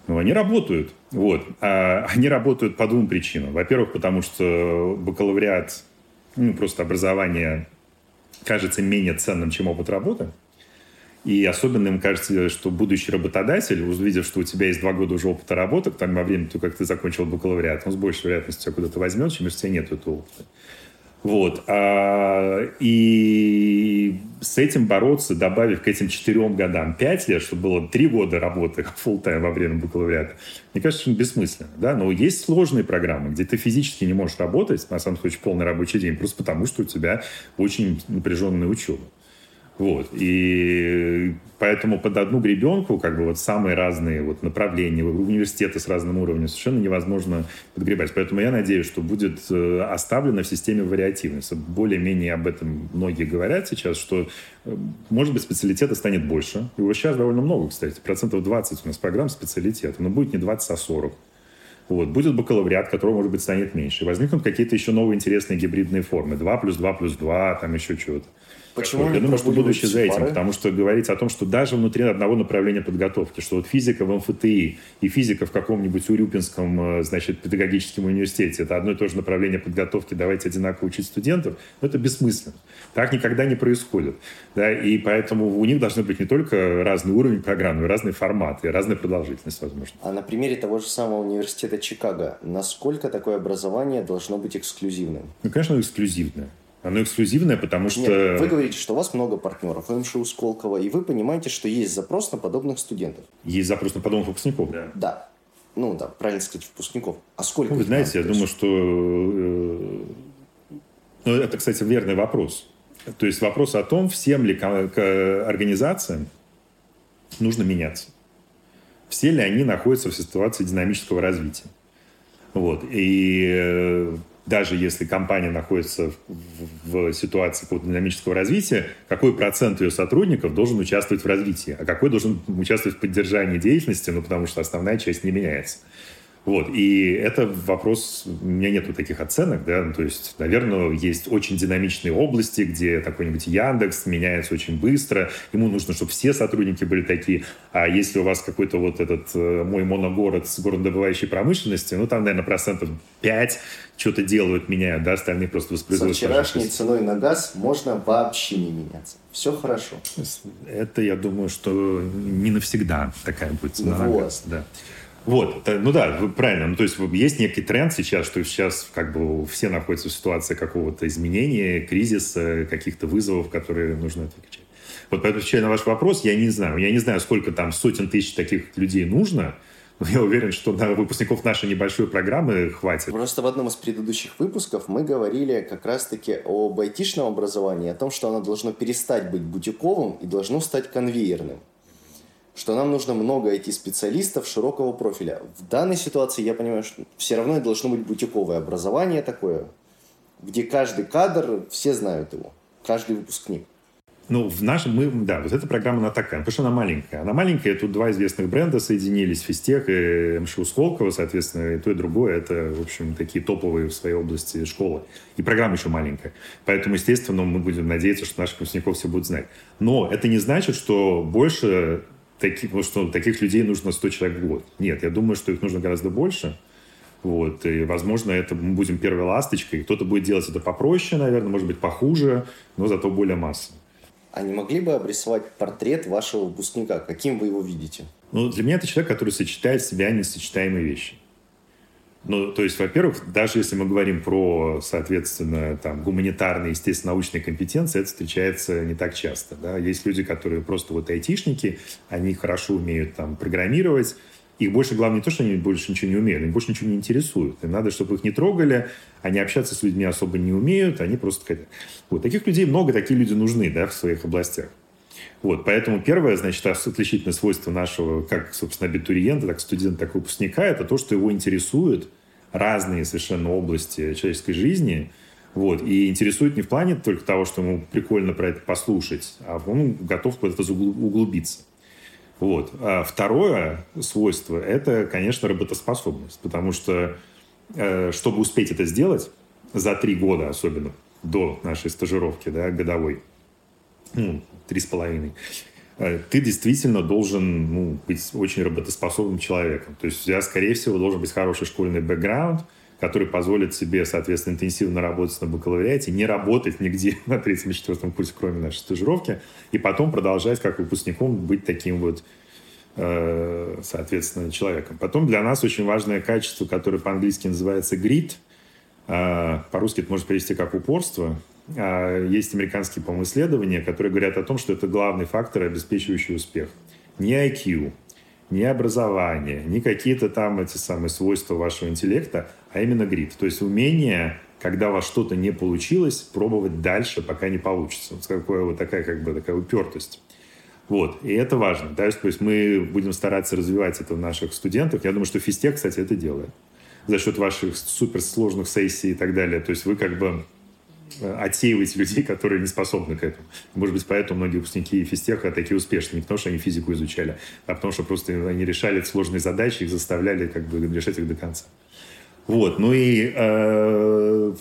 Ну, они работают. Вот. А они работают по двум причинам. Во-первых, потому что бакалавриат, ну, просто образование кажется менее ценным, чем опыт работы. И особенно им кажется, что будущий работодатель, увидев, что у тебя есть два года уже опыта работы, к тому времени, как ты закончил бакалавриат, он с большей вероятностью тебя куда-то возьмет, чем если у тебя нет этого опыта. Вот. А, и с этим бороться, добавив к этим четырем годам пять лет, чтобы было три года работы full time во время бакалавриата, мне кажется, что бессмысленно. Да? Но есть сложные программы, где ты физически не можешь работать, на самом деле, полный рабочий день, просто потому что у тебя очень напряженная учеба. Вот. И поэтому под одну гребенку как бы вот самые разные вот направления, университеты с разным уровнем совершенно невозможно подгребать. Поэтому я надеюсь, что будет э, оставлено в системе вариативность. Более-менее об этом многие говорят сейчас, что э, может быть специалитета станет больше. Его сейчас довольно много, кстати. Процентов 20 у нас программ специалитета. Но будет не 20, а 40. Вот. Будет бакалавриат, которого, может быть, станет меньше. Возникнут какие-то еще новые интересные гибридные формы. 2 плюс 2 плюс 2, там еще чего-то. Почему Я думаю, что будущее за этим, потому что говорить о том, что даже внутри одного направления подготовки, что вот физика в МФТИ и физика в каком-нибудь Урюпинском, э, значит, педагогическом университете, это одно и то же направление подготовки, давайте одинаково учить студентов, но это бессмысленно. Так никогда не происходит. Да? И поэтому у них должны быть не только разный уровень программы, но и разные форматы, и разная продолжительность, возможно. А на примере того же самого университета Чикаго, насколько такое образование должно быть эксклюзивным? Ну, конечно, эксклюзивное. Оно эксклюзивное, потому что... Нет, вы говорите, что у вас много партнеров МШУ Сколково, и вы понимаете, что есть запрос на подобных студентов. Есть запрос на подобных выпускников, да? Да. Ну, да, правильно сказать, выпускников. А сколько? Ну, вы знаете, я думаю, что... Э, ну, это, кстати, верный вопрос. То есть вопрос о том, всем ли организациям нужно меняться. Все ли они находятся в ситуации динамического развития. Вот. И э, даже если компания находится в, в ситуации какого-то динамического развития, какой процент ее сотрудников должен участвовать в развитии, а какой должен участвовать в поддержании деятельности, ну, потому что основная часть не меняется. Вот, и это вопрос, у меня нету таких оценок, да, ну, то есть, наверное, есть очень динамичные области, где какой-нибудь Яндекс меняется очень быстро, ему нужно, чтобы все сотрудники были такие, а если у вас какой-то вот этот э, мой моногород с горнодобывающей промышленности, ну, там, наверное, процентов 5 что-то делают, меняют, да, остальные просто воспроизводят. Со вчерашней ценой на газ можно вообще не меняться. Все хорошо. Это, я думаю, что не навсегда такая будет цена вот. на газ, да. Вот, ну да, правильно. Ну, то есть есть некий тренд сейчас, что сейчас как бы все находятся в ситуации какого-то изменения, кризиса, каких-то вызовов, которые нужно отвечать. Вот поэтому, отвечая на ваш вопрос, я не знаю. Я не знаю, сколько там сотен тысяч таких людей нужно, но я уверен, что на выпускников нашей небольшой программы хватит. Просто в одном из предыдущих выпусков мы говорили как раз-таки об айтишном образовании, о том, что оно должно перестать быть бутиковым и должно стать конвейерным что нам нужно много IT-специалистов широкого профиля. В данной ситуации я понимаю, что все равно должно быть бутиковое образование такое, где каждый кадр, все знают его, каждый выпускник. Ну, в нашем, мы, да, вот эта программа, она такая, потому что она маленькая. Она маленькая, тут два известных бренда соединились, Фистех и МШУ Сколково, соответственно, и то, и другое, это, в общем, такие топовые в своей области школы. И программа еще маленькая. Поэтому, естественно, мы будем надеяться, что наших выпускников все будут знать. Но это не значит, что больше таких, потому что таких людей нужно 100 человек в год. Нет, я думаю, что их нужно гораздо больше. Вот, и, возможно, это мы будем первой ласточкой. Кто-то будет делать это попроще, наверное, может быть, похуже, но зато более массово. А не могли бы обрисовать портрет вашего выпускника? Каким вы его видите? Ну, для меня это человек, который сочетает в себя несочетаемые вещи. Ну, то есть, во-первых, даже если мы говорим про, соответственно, там, гуманитарные, естественно, научные компетенции, это встречается не так часто. Да? Есть люди, которые просто вот айтишники, они хорошо умеют там программировать, их больше, главное, не то, что они больше ничего не умеют, они больше ничего не интересуют. Им надо, чтобы их не трогали, они общаться с людьми особо не умеют, они просто хотят. Вот. Таких людей много, такие люди нужны да, в своих областях. Вот, поэтому первое, значит, отличительное свойство нашего, как, собственно, абитуриента, так студента, так выпускника, это то, что его интересуют разные совершенно области человеческой жизни, вот, и интересует не в плане только того, что ему прикольно про это послушать, а он готов куда-то углубиться. Вот. А второе свойство – это, конечно, работоспособность, потому что, э, чтобы успеть это сделать, за три года особенно, до нашей стажировки да, годовой, ну, три с половиной, э, ты действительно должен ну, быть очень работоспособным человеком. То есть у тебя, скорее всего, должен быть хороший школьный бэкграунд, который позволит себе, соответственно, интенсивно работать на бакалавриате, не работать нигде *laughs* на третьем и четвертом курсе, кроме нашей стажировки, и потом продолжать как выпускником быть таким вот э, соответственно, человеком. Потом для нас очень важное качество, которое по-английски называется grit, по-русски это можно перевести как упорство, а, есть американские, по-моему, исследования, которые говорят о том, что это главный фактор, обеспечивающий успех. Не IQ, не образование, не какие-то там эти самые свойства вашего интеллекта, а именно грид. То есть умение, когда у вас что-то не получилось, пробовать дальше, пока не получится. Вот такая вот такая как бы такая упертость. Вот, и это важно. Да? То есть мы будем стараться развивать это в наших студентах. Я думаю, что физтех, кстати, это делает. За счет ваших суперсложных сессий и так далее. То есть вы как бы Э, отсеивать людей, которые не способны к этому. Может быть, поэтому многие выпускники физтеха такие успешные. Не потому, что они физику изучали, а потому, что просто они решали сложные задачи, их заставляли как бы решать их до конца. Вот. Ну и э,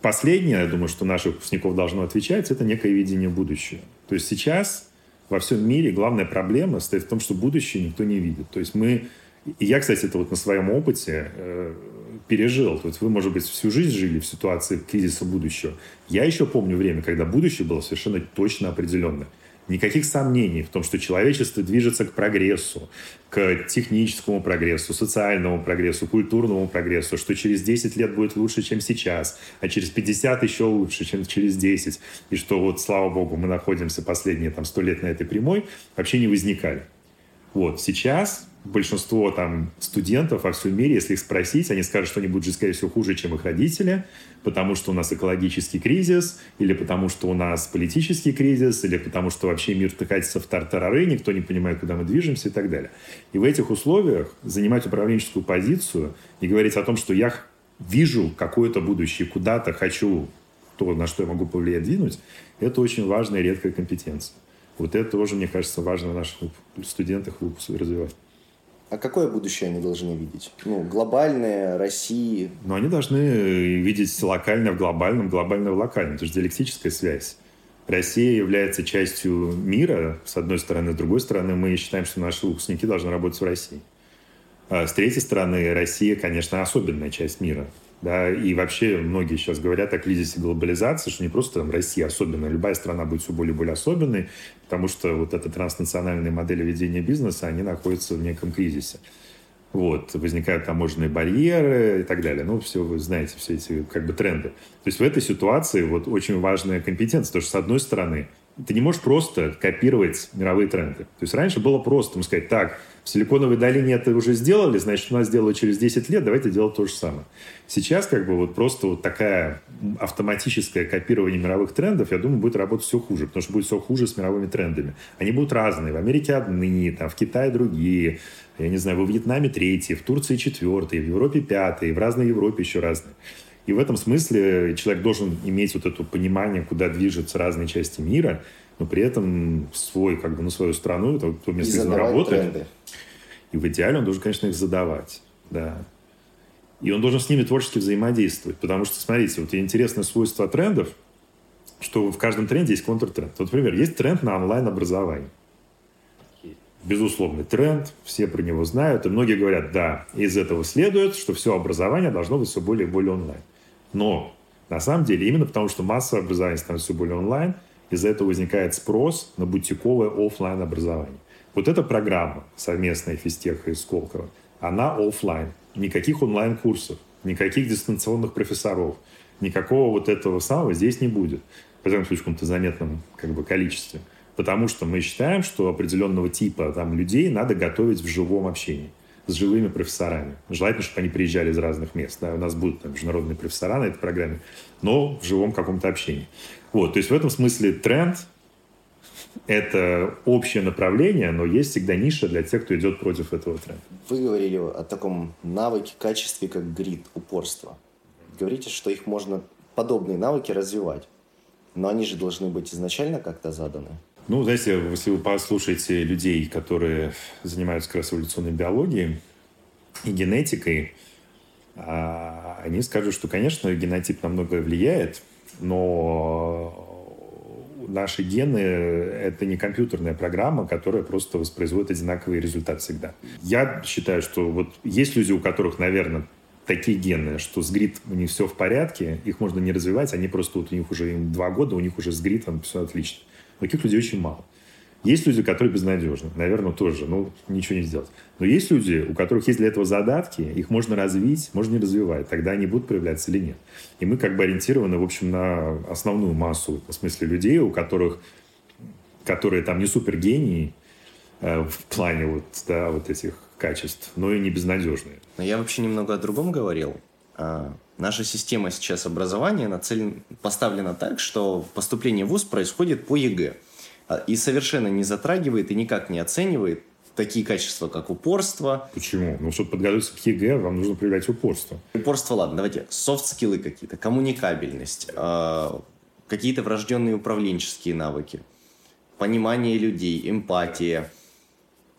последнее, я думаю, что наших выпускников должно отвечать, это некое видение будущего. То есть сейчас во всем мире главная проблема стоит в том, что будущее никто не видит. То есть мы... И я, кстати, это вот на своем опыте э, пережил. То есть вы, может быть, всю жизнь жили в ситуации кризиса будущего. Я еще помню время, когда будущее было совершенно точно определенное. Никаких сомнений в том, что человечество движется к прогрессу, к техническому прогрессу, социальному прогрессу, культурному прогрессу, что через 10 лет будет лучше, чем сейчас, а через 50 еще лучше, чем через 10. И что вот, слава богу, мы находимся последние там 100 лет на этой прямой, вообще не возникали. Вот, сейчас большинство там студентов во всем мире, если их спросить, они скажут, что они будут жить, скорее всего, хуже, чем их родители, потому что у нас экологический кризис, или потому что у нас политический кризис, или потому что вообще мир катится в тартарары, никто не понимает, куда мы движемся и так далее. И в этих условиях занимать управленческую позицию и говорить о том, что я вижу какое-то будущее, куда-то хочу то, на что я могу повлиять, двинуть, это очень важная и редкая компетенция. Вот это тоже, мне кажется, важно в наших студентах развивать. А какое будущее они должны видеть? Ну, глобальное, России? Ну, они должны видеть локальное в глобальном, глобальное в локальном. Это же диалектическая связь. Россия является частью мира, с одной стороны. С другой стороны, мы считаем, что наши выпускники должны работать в России. А с третьей стороны, Россия, конечно, особенная часть мира. Да, и вообще многие сейчас говорят о кризисе глобализации, что не просто там Россия особенная, любая страна будет все более и более особенной, потому что вот эта транснациональная модель ведения бизнеса, они находятся в неком кризисе. Вот, возникают таможенные барьеры и так далее. Ну, все, вы знаете, все эти как бы тренды. То есть в этой ситуации вот очень важная компетенция, потому что с одной стороны, ты не можешь просто копировать мировые тренды. То есть раньше было просто, можно сказать, так, в Силиконовой долине это уже сделали, значит, у нас сделают через 10 лет, давайте делать то же самое. Сейчас как бы вот просто вот такая автоматическое копирование мировых трендов, я думаю, будет работать все хуже, потому что будет все хуже с мировыми трендами. Они будут разные. В Америке одни, там, в Китае другие, я не знаю, во Вьетнаме третьи, в Турции четвертые, в Европе пятые, в разной Европе еще разные. И в этом смысле человек должен иметь вот это понимание, куда движутся разные части мира, но при этом свой, как бы, на свою страну, это то место, где он работает. Тренды. И в идеале он должен, конечно, их задавать. Да. И он должен с ними творчески взаимодействовать. Потому что, смотрите, вот интересное свойство трендов, что в каждом тренде есть контртренд. Вот, например, есть тренд на онлайн-образование. Безусловный тренд, все про него знают, и многие говорят, да, из этого следует, что все образование должно быть все более и более онлайн. Но на самом деле, именно потому что массовое образование становится все более онлайн, из-за этого возникает спрос на бутиковое офлайн образование. Вот эта программа совместная физтеха и Сколково, она офлайн. Никаких онлайн-курсов, никаких дистанционных профессоров, никакого вот этого самого здесь не будет. По крайней мере, в каком-то заметном как бы, количестве. Потому что мы считаем, что определенного типа там, людей надо готовить в живом общении с живыми профессорами. Желательно, чтобы они приезжали из разных мест. Да, у нас будут там, международные профессора на этой программе, но в живом каком-то общении. Вот, то есть в этом смысле тренд – это общее направление, но есть всегда ниша для тех, кто идет против этого тренда. Вы говорили о таком навыке, качестве, как грид, упорство. Говорите, что их можно, подобные навыки, развивать. Но они же должны быть изначально как-то заданы. Ну, знаете, если вы послушаете людей, которые занимаются как раз эволюционной биологией и генетикой, а, они скажут, что, конечно, генотип на многое влияет, но наши гены — это не компьютерная программа, которая просто воспроизводит одинаковые результаты всегда. Я считаю, что вот есть люди, у которых, наверное, такие гены, что с грид у них все в порядке, их можно не развивать, они просто вот у них уже им два года, у них уже с гритом все отлично. Таких людей очень мало. Есть люди, которые безнадежны. Наверное, тоже. Ну, ничего не сделать. Но есть люди, у которых есть для этого задатки, их можно развить, можно не развивать. Тогда они будут проявляться или нет. И мы как бы ориентированы, в общем, на основную массу, в смысле людей, у которых, которые там не супергении э, в плане вот, да, вот этих качеств, но и не безнадежные. Но я вообще немного о другом говорил. А, наша система сейчас образования нацелен, поставлена так, что поступление в ВУЗ происходит по ЕГЭ. А, и совершенно не затрагивает и никак не оценивает такие качества, как упорство. Почему? Ну, чтобы подготовиться к ЕГЭ, вам нужно проявлять упорство. Упорство, ладно, давайте. Софт-скиллы какие-то, коммуникабельность, э, какие-то врожденные управленческие навыки, понимание людей, эмпатия.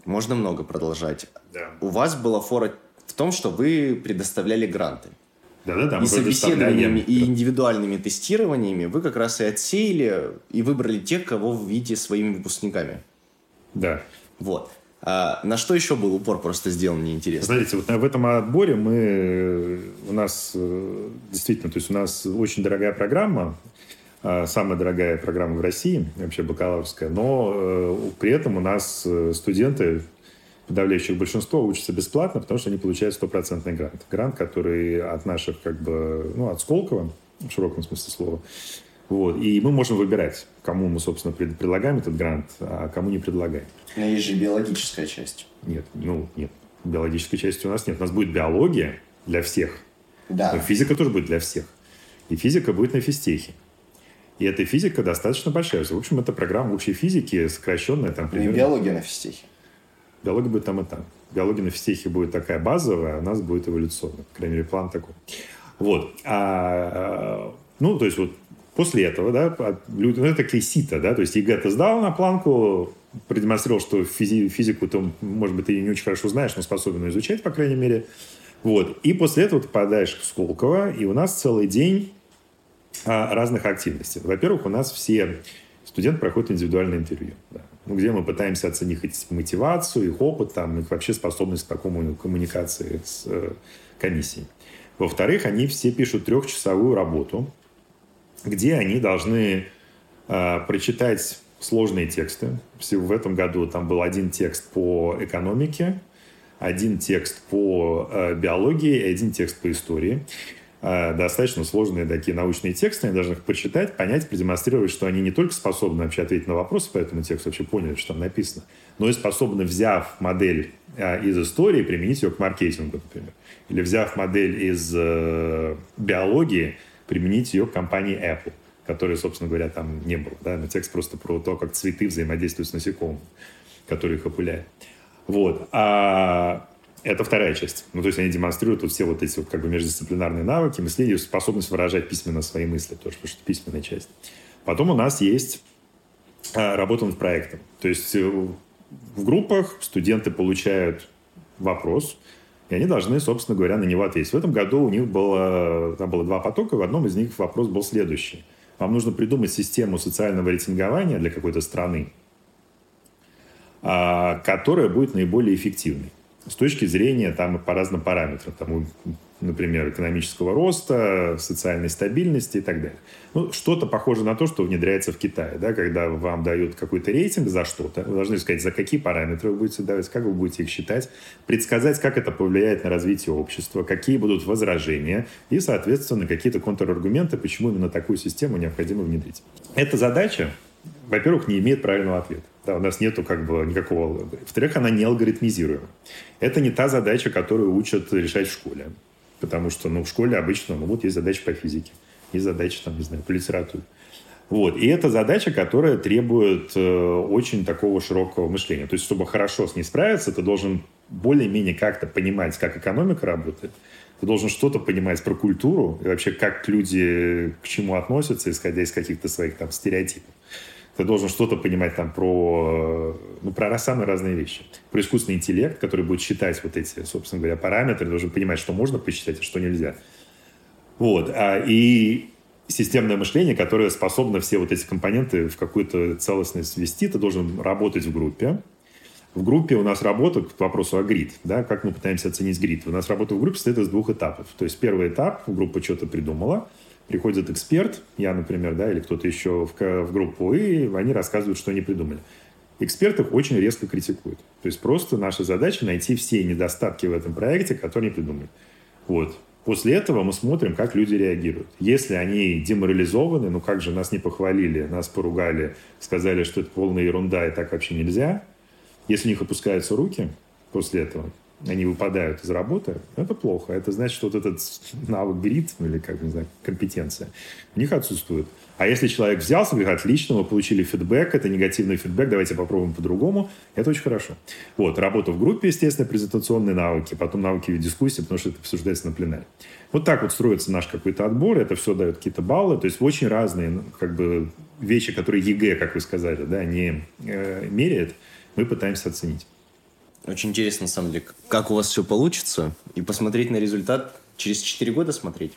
Можно много продолжать. Да. У вас была фора в том, что вы предоставляли гранты. Да-да-да. И собеседованиями, и индивидуальными тестированиями вы как раз и отсеяли и выбрали тех, кого вы видите своими выпускниками. Да. Вот. А на что еще был упор просто сделан, мне интересно? Смотрите, вот в этом отборе мы, у нас э, действительно, то есть у нас очень дорогая программа, а, самая дорогая программа в России, вообще бакалаврская, но э, при этом у нас э, студенты подавляющее большинство учатся бесплатно, потому что они получают стопроцентный грант. Грант, который от наших, как бы, ну, от Сколково, в широком смысле слова. Вот. И мы можем выбирать, кому мы, собственно, предлагаем этот грант, а кому не предлагаем. Но есть же биологическая часть. Нет, ну, нет. Биологической части у нас нет. У нас будет биология для всех. Да. Но физика тоже будет для всех. И физика будет на физтехе. И эта физика достаточно большая. В общем, это программа общей физики, сокращенная там примерно... И биология на физтехе. Биология будет там и там. Биология на физтехе будет такая базовая, а у нас будет эволюционная. По крайней мере, план такой. Вот. А, ну, то есть вот после этого, да, люди, ну, это такие сито, да, то есть ЕГЭ ты сдал на планку, продемонстрировал, что физи, физику ты, может быть, ты не очень хорошо знаешь, но способен изучать, по крайней мере. Вот. И после этого ты попадаешь в Сколково, и у нас целый день а, разных активностей. Во-первых, у нас все студенты проходят индивидуальное интервью. Да ну, где мы пытаемся оценить их мотивацию, их опыт, там, их вообще способность к такому коммуникации с э, комиссией. Во-вторых, они все пишут трехчасовую работу, где они должны э, прочитать сложные тексты. В этом году там был один текст по экономике, один текст по э, биологии и один текст по истории. Э, достаточно сложные такие научные тексты, они должны их почитать, понять, продемонстрировать, что они не только способны вообще ответить на вопросы по этому тексту, вообще поняли, что там написано, но и способны, взяв модель э, из истории, применить ее к маркетингу, например. Или взяв модель из э, биологии, применить ее к компании Apple, которой, собственно говоря, там не было. Да? Но текст просто про то, как цветы взаимодействуют с насекомыми, которые их опыляют. Вот. А это вторая часть. Ну, то есть они демонстрируют вот все вот эти вот как бы междисциплинарные навыки, мышление, способность выражать письменно свои мысли тоже, потому что это письменная часть. Потом у нас есть а, работа над проектом. То есть э, в группах студенты получают вопрос, и они должны, собственно говоря, на него ответить. В этом году у них было, там было два потока, в одном из них вопрос был следующий. Вам нужно придумать систему социального рейтингования для какой-то страны, а, которая будет наиболее эффективной с точки зрения там по разным параметрам. Там например, экономического роста, социальной стабильности и так далее. Ну, что-то похоже на то, что внедряется в Китае, да, когда вам дают какой-то рейтинг за что-то, вы должны сказать, за какие параметры вы будете давать, как вы будете их считать, предсказать, как это повлияет на развитие общества, какие будут возражения и, соответственно, какие-то контраргументы, почему именно такую систему необходимо внедрить. Эта задача, во-первых, не имеет правильного ответа. Да, у нас нету как бы никакого... Во-вторых, она не алгоритмизируема. Это не та задача, которую учат решать в школе. Потому что ну, в школе обычно ну, вот есть задачи по физике, есть задачи, там, не знаю, по литературе. Вот. И это задача, которая требует э, очень такого широкого мышления. То есть, чтобы хорошо с ней справиться, ты должен более-менее как-то понимать, как экономика работает. Ты должен что-то понимать про культуру и вообще, как люди к чему относятся, исходя из каких-то своих там стереотипов ты должен что-то понимать там про, ну, про самые разные вещи. Про искусственный интеллект, который будет считать вот эти, собственно говоря, параметры, должен понимать, что можно посчитать, а что нельзя. Вот. А, и системное мышление, которое способно все вот эти компоненты в какую-то целостность свести, ты должен работать в группе. В группе у нас работа к вопросу о грид. Да, как мы пытаемся оценить грид? У нас работа в группе состоит из двух этапов. То есть первый этап, группа что-то придумала – приходит эксперт, я, например, да, или кто-то еще в, в группу, и они рассказывают, что они придумали. Эксперт их очень резко критикует. То есть просто наша задача найти все недостатки в этом проекте, которые они придумали. Вот. После этого мы смотрим, как люди реагируют. Если они деморализованы, ну как же нас не похвалили, нас поругали, сказали, что это полная ерунда и так вообще нельзя. Если у них опускаются руки после этого, они выпадают из работы, это плохо. Это значит, что вот этот навык грит, или как, не знаю, компетенция, у них отсутствует. А если человек взялся, говорит, отлично, мы получили фидбэк, это негативный фидбэк, давайте попробуем по-другому, это очень хорошо. Вот, работа в группе, естественно, презентационные навыки, потом навыки в дискуссии, потому что это обсуждается на пленаре. Вот так вот строится наш какой-то отбор, это все дает какие-то баллы, то есть очень разные ну, как бы, вещи, которые ЕГЭ, как вы сказали, да, не э, меряет, мы пытаемся оценить. Очень интересно, на самом деле, как у вас все получится, и посмотреть на результат через 4 года смотреть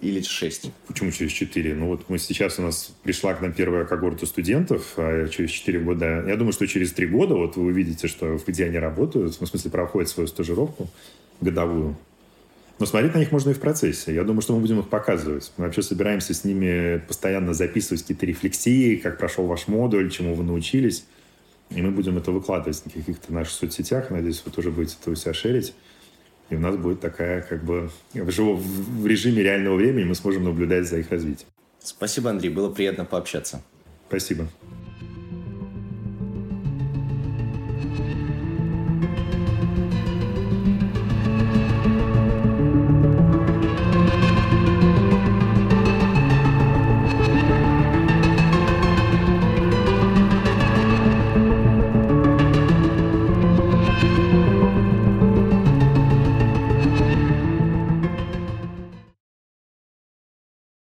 или 6? Почему через 4? Ну вот мы сейчас у нас пришла к нам первая когорта студентов, а через 4 года, я думаю, что через 3 года вот вы увидите, что где они работают, в смысле проходят свою стажировку годовую. Но смотреть на них можно и в процессе. Я думаю, что мы будем их показывать. Мы вообще собираемся с ними постоянно записывать какие-то рефлексии, как прошел ваш модуль, чему вы научились. И мы будем это выкладывать на каких-то наших соцсетях. Надеюсь, вы тоже будете это у себя шерить. И у нас будет такая, как бы, в, режиме реального времени мы сможем наблюдать за их развитием. Спасибо, Андрей. Было приятно пообщаться. Спасибо.